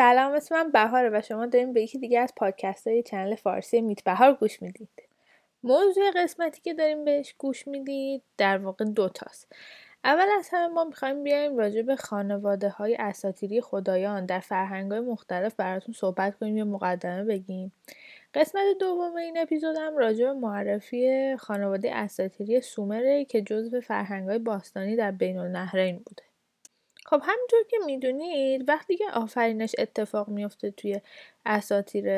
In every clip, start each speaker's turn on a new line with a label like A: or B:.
A: سلام اسم من بهاره و شما داریم به یکی دیگه از پادکست های چنل فارسی میت بهار گوش می‌دید. موضوع قسمتی که داریم بهش گوش می‌دید در واقع دوتاست اول از همه ما می‌خوایم بیایم راجع به خانواده های اساتیری خدایان در فرهنگ های مختلف براتون صحبت کنیم یا مقدمه بگیم. قسمت دوم این اپیزود هم راجع به معرفی خانواده اساتیری سومره که جزو فرهنگ های باستانی در بین النهرین بوده. خب همینطور که می‌دونید وقتی که آفرینش اتفاق میفته توی اساتیر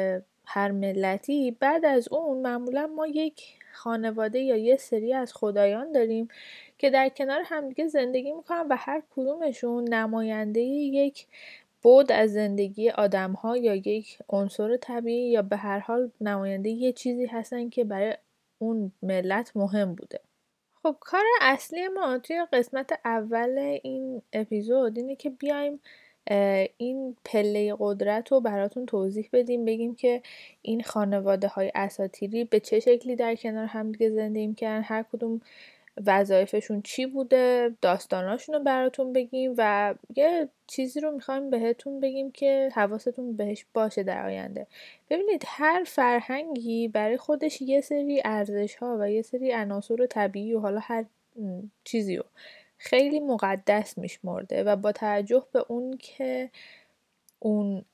A: هر ملتی بعد از اون معمولا ما یک خانواده یا یه سری از خدایان داریم که در کنار همدیگه زندگی می‌کنن و هر کدومشون نماینده یک بود از زندگی آدم ها یا یک عنصر طبیعی یا به هر حال نماینده یه چیزی هستن که برای اون ملت مهم بوده. خب کار اصلی ما توی قسمت اول این اپیزود اینه که بیایم این پله قدرت رو براتون توضیح بدیم بگیم که این خانواده های اساتیری به چه شکلی در کنار همدیگه زندگی می‌کردن هر کدوم وظایفشون چی بوده داستاناشون رو براتون بگیم و یه چیزی رو می‌خوایم بهتون بگیم که حواستون بهش باشه در آینده. ببینید هر فرهنگی برای خودش یه سری ارزش ها و یه سری عناصر طبیعی و حالا هر چیزی رو خیلی مقدس میشمرده و با توجه به اون که اون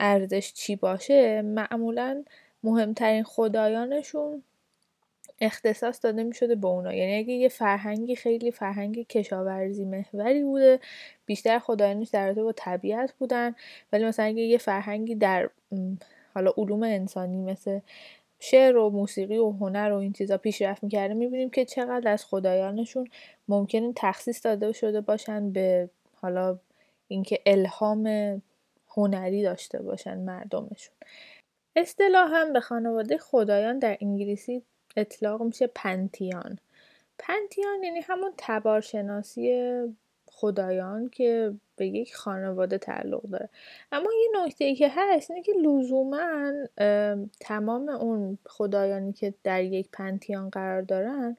A: ارزش چی باشه معمولا مهمترین خدایانشون اختصاص داده می شده به اونا. یعنی اگه یه فرهنگی خیلی فرهنگ کشاورزی محوری بوده بیشتر خدایانش در رابطه با طبیعت بودن. ولی مثلا اگه یه فرهنگی در حالا علوم انسانی مثل شعر و موسیقی و هنر و این چیزا پیشرفت می‌کرده می‌بینیم که چقدر از خدایانشون ممکنه تخصیص داده شده باشن به حالا اینکه الهام هنری داشته باشن مردمشون. اصطلاح هم به خانواده خدایان در انگلیسی اطلاق میشه پنتیان. پنتیان یعنی همون تبارشناسی خدایان که به یک خانواده تعلق داره. اما یه نکته ای که هست اینه که لزوما تمام اون خدایانی که در یک پنتیان قرار دارن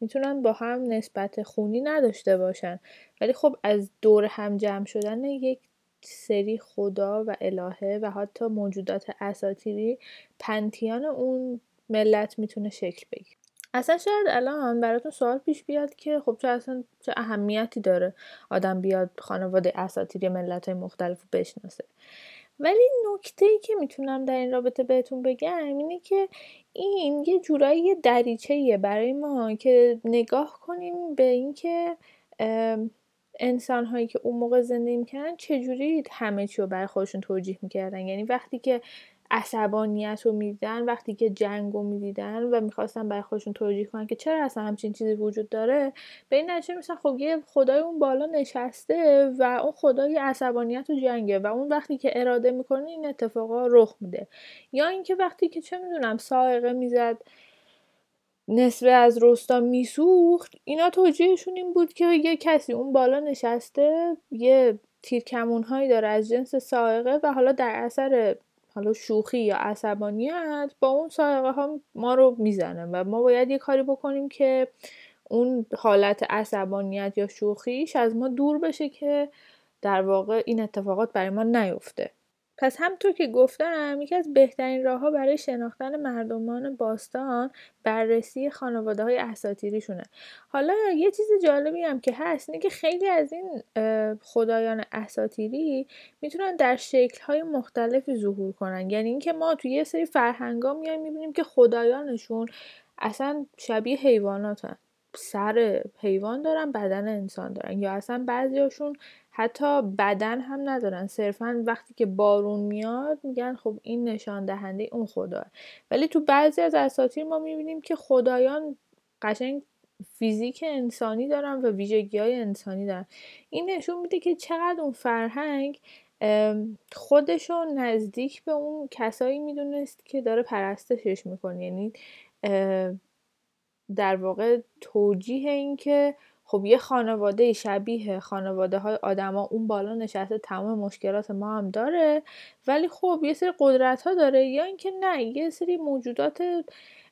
A: می‌تونن با هم نسبت خونی نداشته باشن. ولی خب از دور هم جمع شدن یک سری خدا و الهه و حتی موجودات اساتیری پنتیان اون ملت می‌تونه شکل بگیره. اصلا شاید الان براتون سوال پیش بیاد که خب چه اصلا چه اهمیتی داره آدم بیاد خانواده اساتیری ملت های مختلف رو بشناسه. ولی نکته ای که می‌تونم در این رابطه بهتون بگم اینه که این یه جورایی یه دریچه برای ما که نگاه کنیم به اینکه انسان هایی که اون موقع زندگی می‌کردن چجوری همه چی رو برای خودشون توجیه می‌کردن. یعنی وقتی که عصبانیت رو می‌دیدن وقتی که جنگ رو می‌دیدن و می‌خواستن برای خودشون توجیه کنن که چرا اصلا همچین چیزی وجود داره به این نتیجه میشن خب یه خدای اون بالا نشسته و اون خدای عصبانیت و جنگه و اون وقتی که اراده می‌کنه این اتفاقا رخ میده. یا اینکه وقتی که چه می‌دونم سائقه می‌زد نصفه از رستا میسوخت اینا توجیهشون این بود که یه کسی اون بالا نشسته یه تیرکمون هایی داره از جنس سائقه و حالا در اثر حالا شوخی یا عصبانیت با اون سائقه ها ما رو می‌زنه و ما باید یه کاری بکنیم که اون حالت عصبانیت یا شوخیش از ما دور بشه که در واقع این اتفاقات برای ما نیفته. پس همطور که گفتم یکی از بهترین راهها برای شناختن مردمان باستان بررسی خانواده های اساتیریشونه. حالا یه چیز جالبی هم که هست اینه که خیلی از این خدایان اساتیری می‌تونن در شکل های مختلفی ظهور کنن. یعنی اینکه ما توی یه سری فرهنگا میایم می‌بینیم که خدایانشون اصلا شبیه حیواناتن. سر حیوان دارن بدن انسان دارن. یا اصلا بعضیاشون حتی بدن هم ندارن. صرفا وقتی که بارون میاد میگن خب این نشان دهنده اون خدا ولی تو بعضی از اساطیر ما می‌بینیم که خدایان قشنگ فیزیک انسانی دارن و ویژگی های انسانی دارن. این نشون میده که چقدر اون فرهنگ خودشو نزدیک به اون کسایی می‌دونست که داره پرستشش می‌کنه. یعنی در واقع توجیه این که خب یه خانواده شبیه خانواده های آدما اون بالا نشسته تمام مشکلات ما هم داره ولی خب یه سری قدرت ها داره یا اینکه نه یه سری موجودات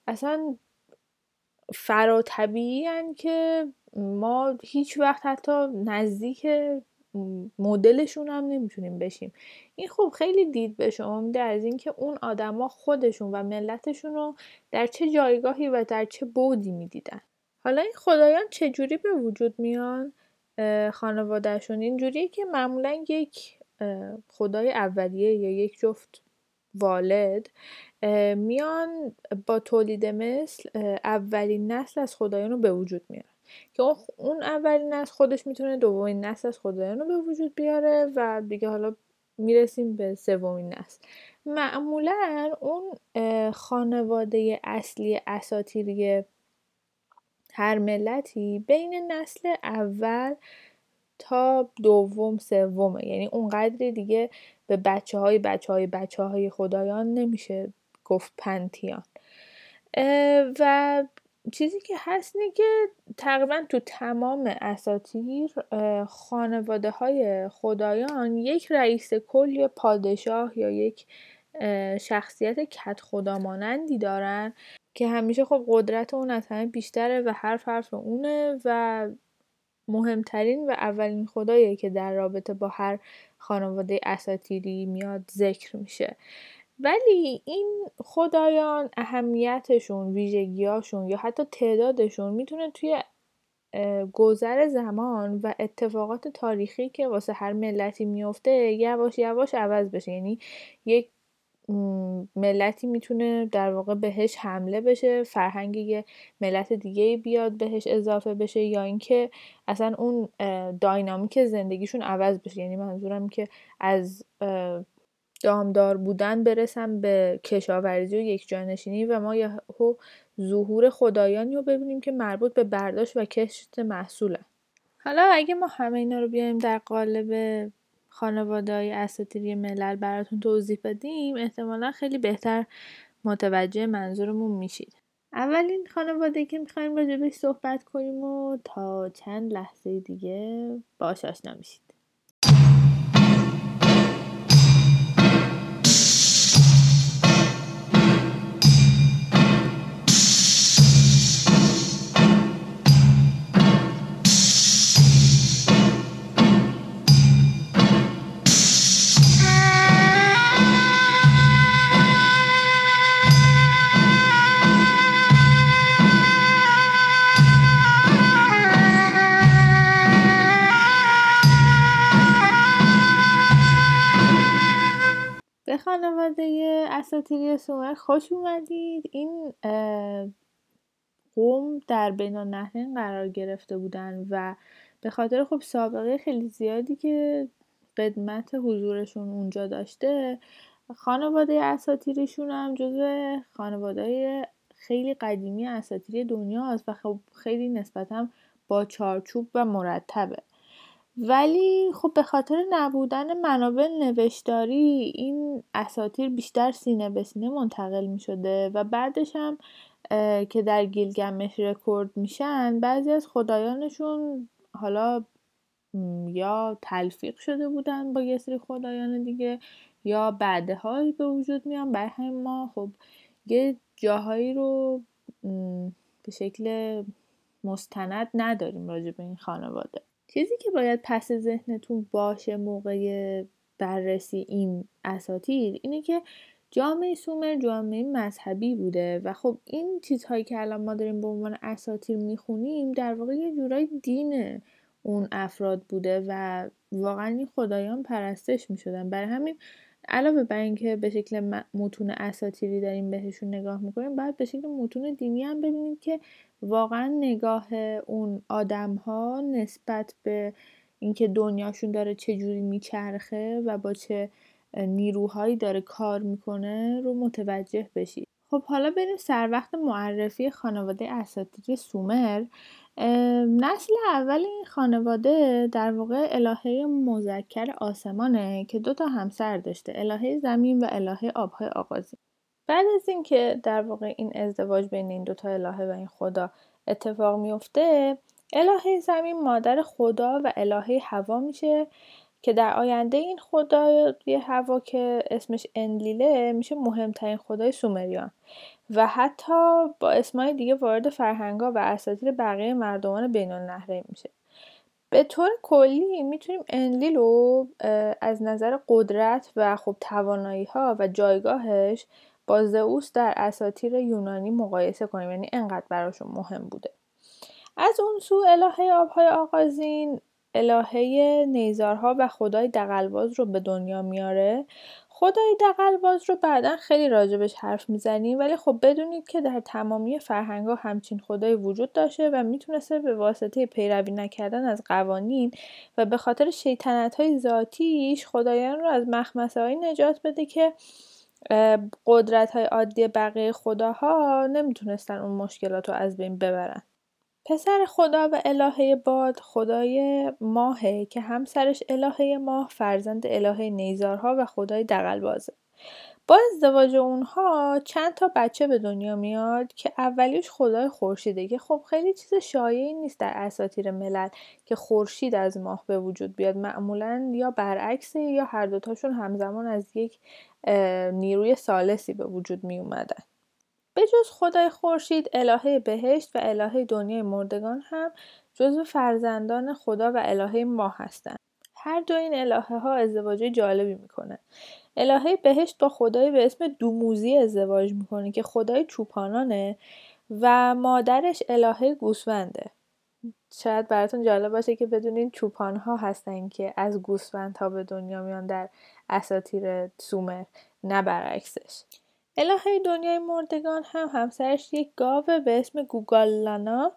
A: اصلا فرا طبیعی که ما هیچ وقت حتی نزدیک مدلشون هم نمی‌تونیم بشیم. این خب خیلی دید به شما میده از اینکه اون آدما خودشون و ملتشون رو در چه جایگاهی و در چه بودی می‌دیدن. حالا این خدایان چجوری به وجود میان؟ خانوادهشون اینجوریه که معمولا یک خدای اولیه یا یک جفت والد میان با تولید مثل اولین نسل از خدایان رو به وجود میارن. که اون اولین نسل خودش می‌تونه دومین نسل از خدایان رو به وجود بیاره و دیگه حالا می‌رسیم به سومین نسل. معمولا اون خانواده اصلی اساتیری هر ملتی بین نسل اول تا دوم سومه. یعنی اونقدری دیگه به بچه های بچه های بچه های خدایان نمیشه گفت پنتیان. و چیزی که هست اینه که تقریبا تو تمام اساتیر خانواده های خدایان یک رئیس کل یا پادشاه یا یک شخصیت کت خدا مانندی دارن که همیشه خب قدرت اون از همه بیشتره و حرف حرف اونه و مهمترین و اولین خداییه که در رابطه با هر خانواده اساتیری میاد ذکر میشه. ولی این خدایان اهمیتشون ویژگیاشون یا حتی تعدادشون می‌تونه توی گذر زمان و اتفاقات تاریخی که واسه هر ملتی میفته یواش یواش عوض بشه. یعنی یک ملتی می‌تونه در واقع بهش حمله بشه فرهنگ یه ملت دیگه بیاد بهش اضافه بشه یا اینکه اصلا اون داینامیک زندگیشون عوض بشه. یعنی منظورم که از دامدار بودن برسم به کشاورزی و یک جانشینی و ما یهو ظهور خدایانی رو ببینیم که مربوط به برداشت و کشت محصوله حالا اگه ما همه اینا رو بیایم در قالب خانواده های اساتیری ملل براتون توضیح بدیم احتمالا خیلی بهتر متوجه منظورمون میشید. اولین خانواده که می‌خوایم راجبش صحبت کنیم و تا چند لحظه دیگه باش آشنا میشید. خانواده اساتیری سومر خوش اومدید. این قوم در بین النهرین قرار گرفته بودن و به خاطر خب سابقه خیلی زیادی که قدمت حضورشون اونجا داشته خانواده اساتیریشون هم جزو خانواده خیلی قدیمی اساتیری دنیا هست و خب خیلی نسبتا با چارچوب و مرتبه. ولی خب به خاطر نبودن منابع نوشتاری این اساتیر بیشتر سینه به سینه منتقل می شده و بعدش هم که در گیلگمش رکورد میشن بعضی از خدایانشون حالا یا تلفیق شده بودن با یه سری خدایان دیگه یا بعدها به وجود میان. برای همین ما خب یه جاهایی رو به شکل مستند نداریم راجع به این خانواده. چیزی که باید پس ذهنتون باشه موقع بررسی این اساتیر اینه که جامعه سومر جامعه مذهبی بوده و خب این چیزهایی که الان ما داریم به عنوان اساتیر می‌خونیم در واقع یه جورای دین اون افراد بوده و واقعا این خدایان پرستش می‌شدن. برای همین علاوه بر اینکه به شکل متون اساتیری داریم بهشون نگاه می‌کنیم باید به شکل متون دینی هم ببینیم که واقعا نگاه اون آدم ها نسبت به اینکه دنیاشون داره چه جوری میچرخه و با چه نیروهایی داره کار می‌کنه رو متوجه بشید خب حالا بریم سر وقت معرفی خانواده اساتیر سومر. نسل اول این خانواده در واقع الهه مذکر آسمانه که دو تا همسر داشته الهه زمین و الهه آبهای آغازی. بعد از اینکه در واقع این ازدواج بین این دوتا الهه و این خدا اتفاق میفته الهه زمین مادر خدا و الهه هوا میشه. که در آینده این خدای هوا که اسمش انلیله میشه مهمترین خدای سومریان. و حتی با اسمای دیگه وارد فرهنگا و اساطیر بقیه مردمان بین النهرین میشه. به طور کلی می‌تونیم انلیل رو از نظر قدرت و خب توانایی ها و جایگاهش با زئوس در اساطیر یونانی مقایسه کنیم. یعنی انقدر براشون مهم بوده. از اون سو الهه آبهای آغازین الهه نیزارها و خدای دقلباز رو به دنیا میاره. خدای دقلباز رو بعدا خیلی راجبش حرف می‌زنیم ولی خب بدونید که در تمامی فرهنگ ها همچین خدای وجود داشته و می‌تونسته به واسطه پیروی نکردن از قوانین و به خاطر شیطنت های ذاتیش خدایان رو از مخمسه های نجات بده که قدرت های عادی بقیه خداها نمی‌تونستن اون مشکلات رو از بین ببرن. پسر خدا و الهه باد خدای ماهه که همسرش الهه ماه فرزند الهه نیزارها و خدای دقلبازه با ازدواج اونها چند تا بچه به دنیا میاد که اولیش خدای خورشیده که خب خیلی چیز شایعی نیست در اساطیر ملل که خورشید از ماه به وجود بیاد. معمولا یا برعکسه یا هر دوتاشون همزمان از یک نیروی سالسی به وجود می اومدن به جز خدای خورشید الهه بهشت و الهه دنیای مردگان هم جزو فرزندان خدا و الهه ماه هستند. هر دو این الهه ها ازدواج جالبی می‌کنه. الهه بهشت با خدایی به اسم دوموزی ازدواج می‌کنه که خدای چوپانانه و مادرش الهه گوسفنده. شاید براتون جالب باشه که بدونین چوپان ها هستن که از گوسفند ها به دنیا میان در اساتیر سومر نه برعکسش. الهه دنیای مردگان هم همسرش یک گاو به اسم گوگالانا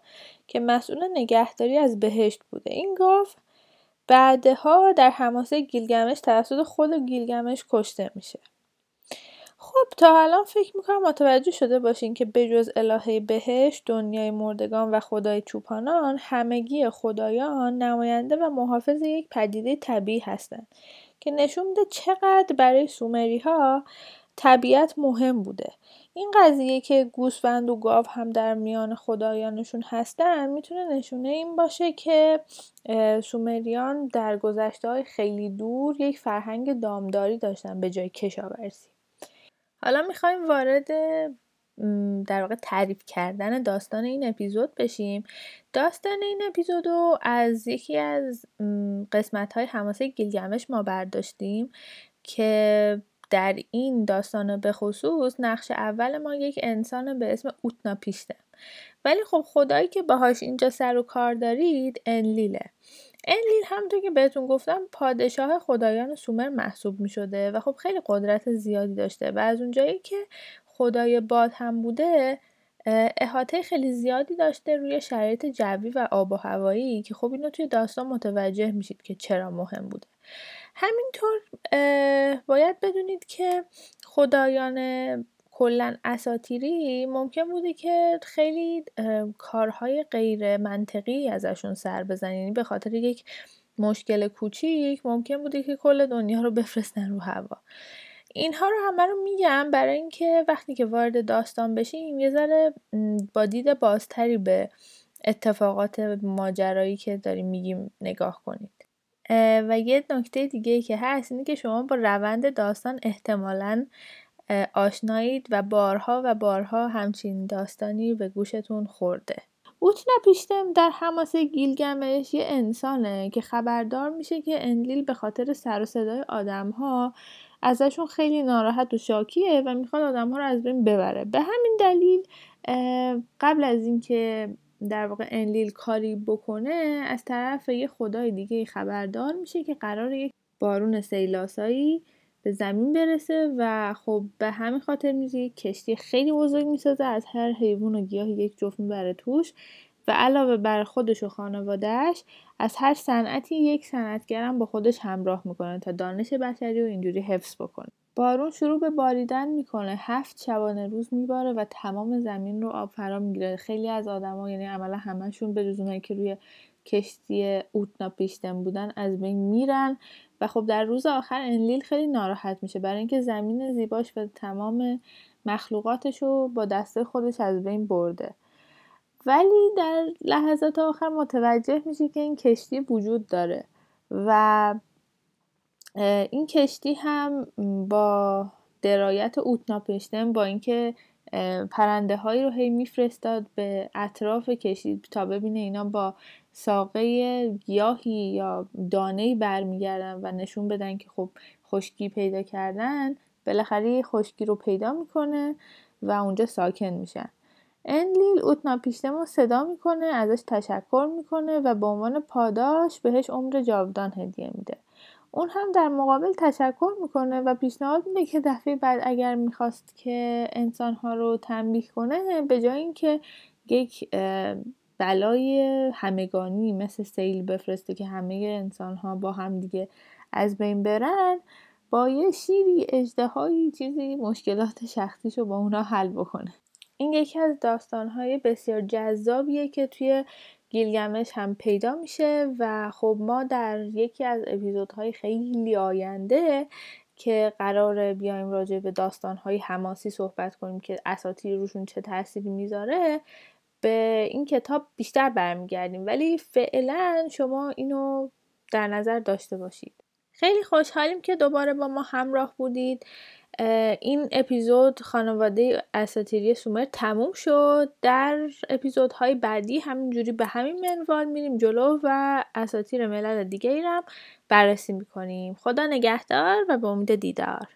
A: که مسئول نگهداری از بهشت بوده. این گاو بعدها در حماسه گیلگمش توسط خود گیلگمش کشته میشه. خب تا الان فکر می‌کنم متوجه شده باشین که بجز الهه بهشت دنیای مردگان و خدای چوپانان همگی خدایان نماینده و محافظ یک پدیده طبیعی هستند که نشون میده چقدر برای سومری ها طبیعت مهم بوده. این قضیه که گوسفند و گاو هم در میان خدایانشون هستن می‌تونه نشونه این باشه که سومریان در گذشته های خیلی دور یک فرهنگ دامداری داشتن به جای کشاورزی. حالا می‌خوایم وارد در واقع تعریف کردن داستان این اپیزود بشیم. داستان این اپیزود رو از یکی از قسمت های حماسه گیلگمش ما برداشتیم که در این داستان به خصوص نقش اول ما یک انسان به اسم اوتنا پیشته ولی خب خدایی که باهاش اینجا سر و کار دارید انلیله. انلیل همونطور که بهتون گفتم پادشاه خدایان سومر محسوب می شده و خب خیلی قدرت زیادی داشته و از اونجایی که خدای باد هم بوده احاطه خیلی زیادی داشته روی شرایط جوی و آب و هوایی که خب اینو توی داستان متوجه میشید که چرا مهم بوده. همینطور باید بدونید که خدایان کلا اساتیری ممکن بوده که خیلی کارهای غیر منطقی ازشون سر بزنین یعنی به خاطر یک مشکل کوچیک ممکن بوده که کل دنیا رو بفرستن رو هوا. اینها رو همه رو میگم برای اینکه وقتی که وارد داستان بشیم یه ذره با دید بازتری به اتفاقات ماجرایی که داریم میگیم نگاه کنید و یه نکته دیگه که هست اینه که شما با روند داستان احتمالا آشنایید و بارها و بارها همچین داستانی به گوشتون خورده. اوتنا پیشتم در حماسه گیلگمش یه انسانه که خبردار میشه که انلیل به خاطر سر و صدای آدم ها ازشون خیلی ناراحت و شاکیه و می‌خواد آدم ها رو از بین ببره. به همین دلیل قبل از اینکه در واقع انلیل کاری بکنه از طرف یه خدای دیگه خبردار میشه که قرار یک بارون سیلاسایی به زمین برسه و خب به همین خاطر میشه کشتی خیلی بزرگ می‌سازه از هر حیوان و گیاه یک جفت می‌بره توش و علاوه بر خودش و خانوادهش از هر صنعتی یک صنعتگرم با خودش همراه می‌کنه تا دانش بشری و اینجوری حفظ بکنه. بارون شروع به باریدن می‌کنه. هفت شبانه روز میباره و تمام زمین رو آب فرا می‌گیره. خیلی از آدما یعنی عملا همشون به جز که روی کشتی اوتنا پیشتن بودن از بین میرن و خب در روز آخر انلیل خیلی ناراحت میشه. برای اینکه زمین زیباش و تمام مخلوقاتش رو با دسته خودش از بین برده. ولی در لحظات آخر متوجه میشه که این کشتی وجود داره و این کشتی هم با درایت اوتناپشتن با اینکه پرنده هایی رو هی میفرستاد به اطراف کشتی تا ببینه اینا با ساقه گیاهی یا دانه‌ای برمیگردن و نشون بدن که خب خشکی پیدا کردن بالاخره خشکی رو پیدا می‌کنه و اونجا ساکن میشن. انلیل اوتناپیشتم رو صدا می‌کنه ازش تشکر می‌کنه و به عنوان پاداش بهش عمر جاودان هدیه میده. اون هم در مقابل تشکر می‌کنه و پیشنهاد میده که دفعه بعد اگر می‌خواست که انسانها رو تنبیه کنه به جای اینکه یک بلای همگانی مثل سیل بفرسته که همه انسانها با هم دیگه از بین برن با یه شیری اجدهایی چیزی مشکلات شخصیشو با اونا حل بکنه. این یکی از داستانهای بسیار جذابیه که توی گیلگمش هم پیدا میشه و خب ما در یکی از اپیزودهای خیلی آینده که قرار بیایم راجع به داستانهای حماسی صحبت کنیم که اساطیر روشون چه تأثیری می‌ذاره به این کتاب بیشتر برمیگردیم. ولی فعلا شما اینو در نظر داشته باشید. خیلی خوشحالیم که دوباره با ما همراه بودید. این اپیزود خانواده اساتیری سومر تموم شد. در اپیزودهای بعدی همینجوری به همین منوال میریم جلو و اساتیر ملل دیگه ای هم بررسی می‌کنیم. خدا نگهدار و به امید دیدار.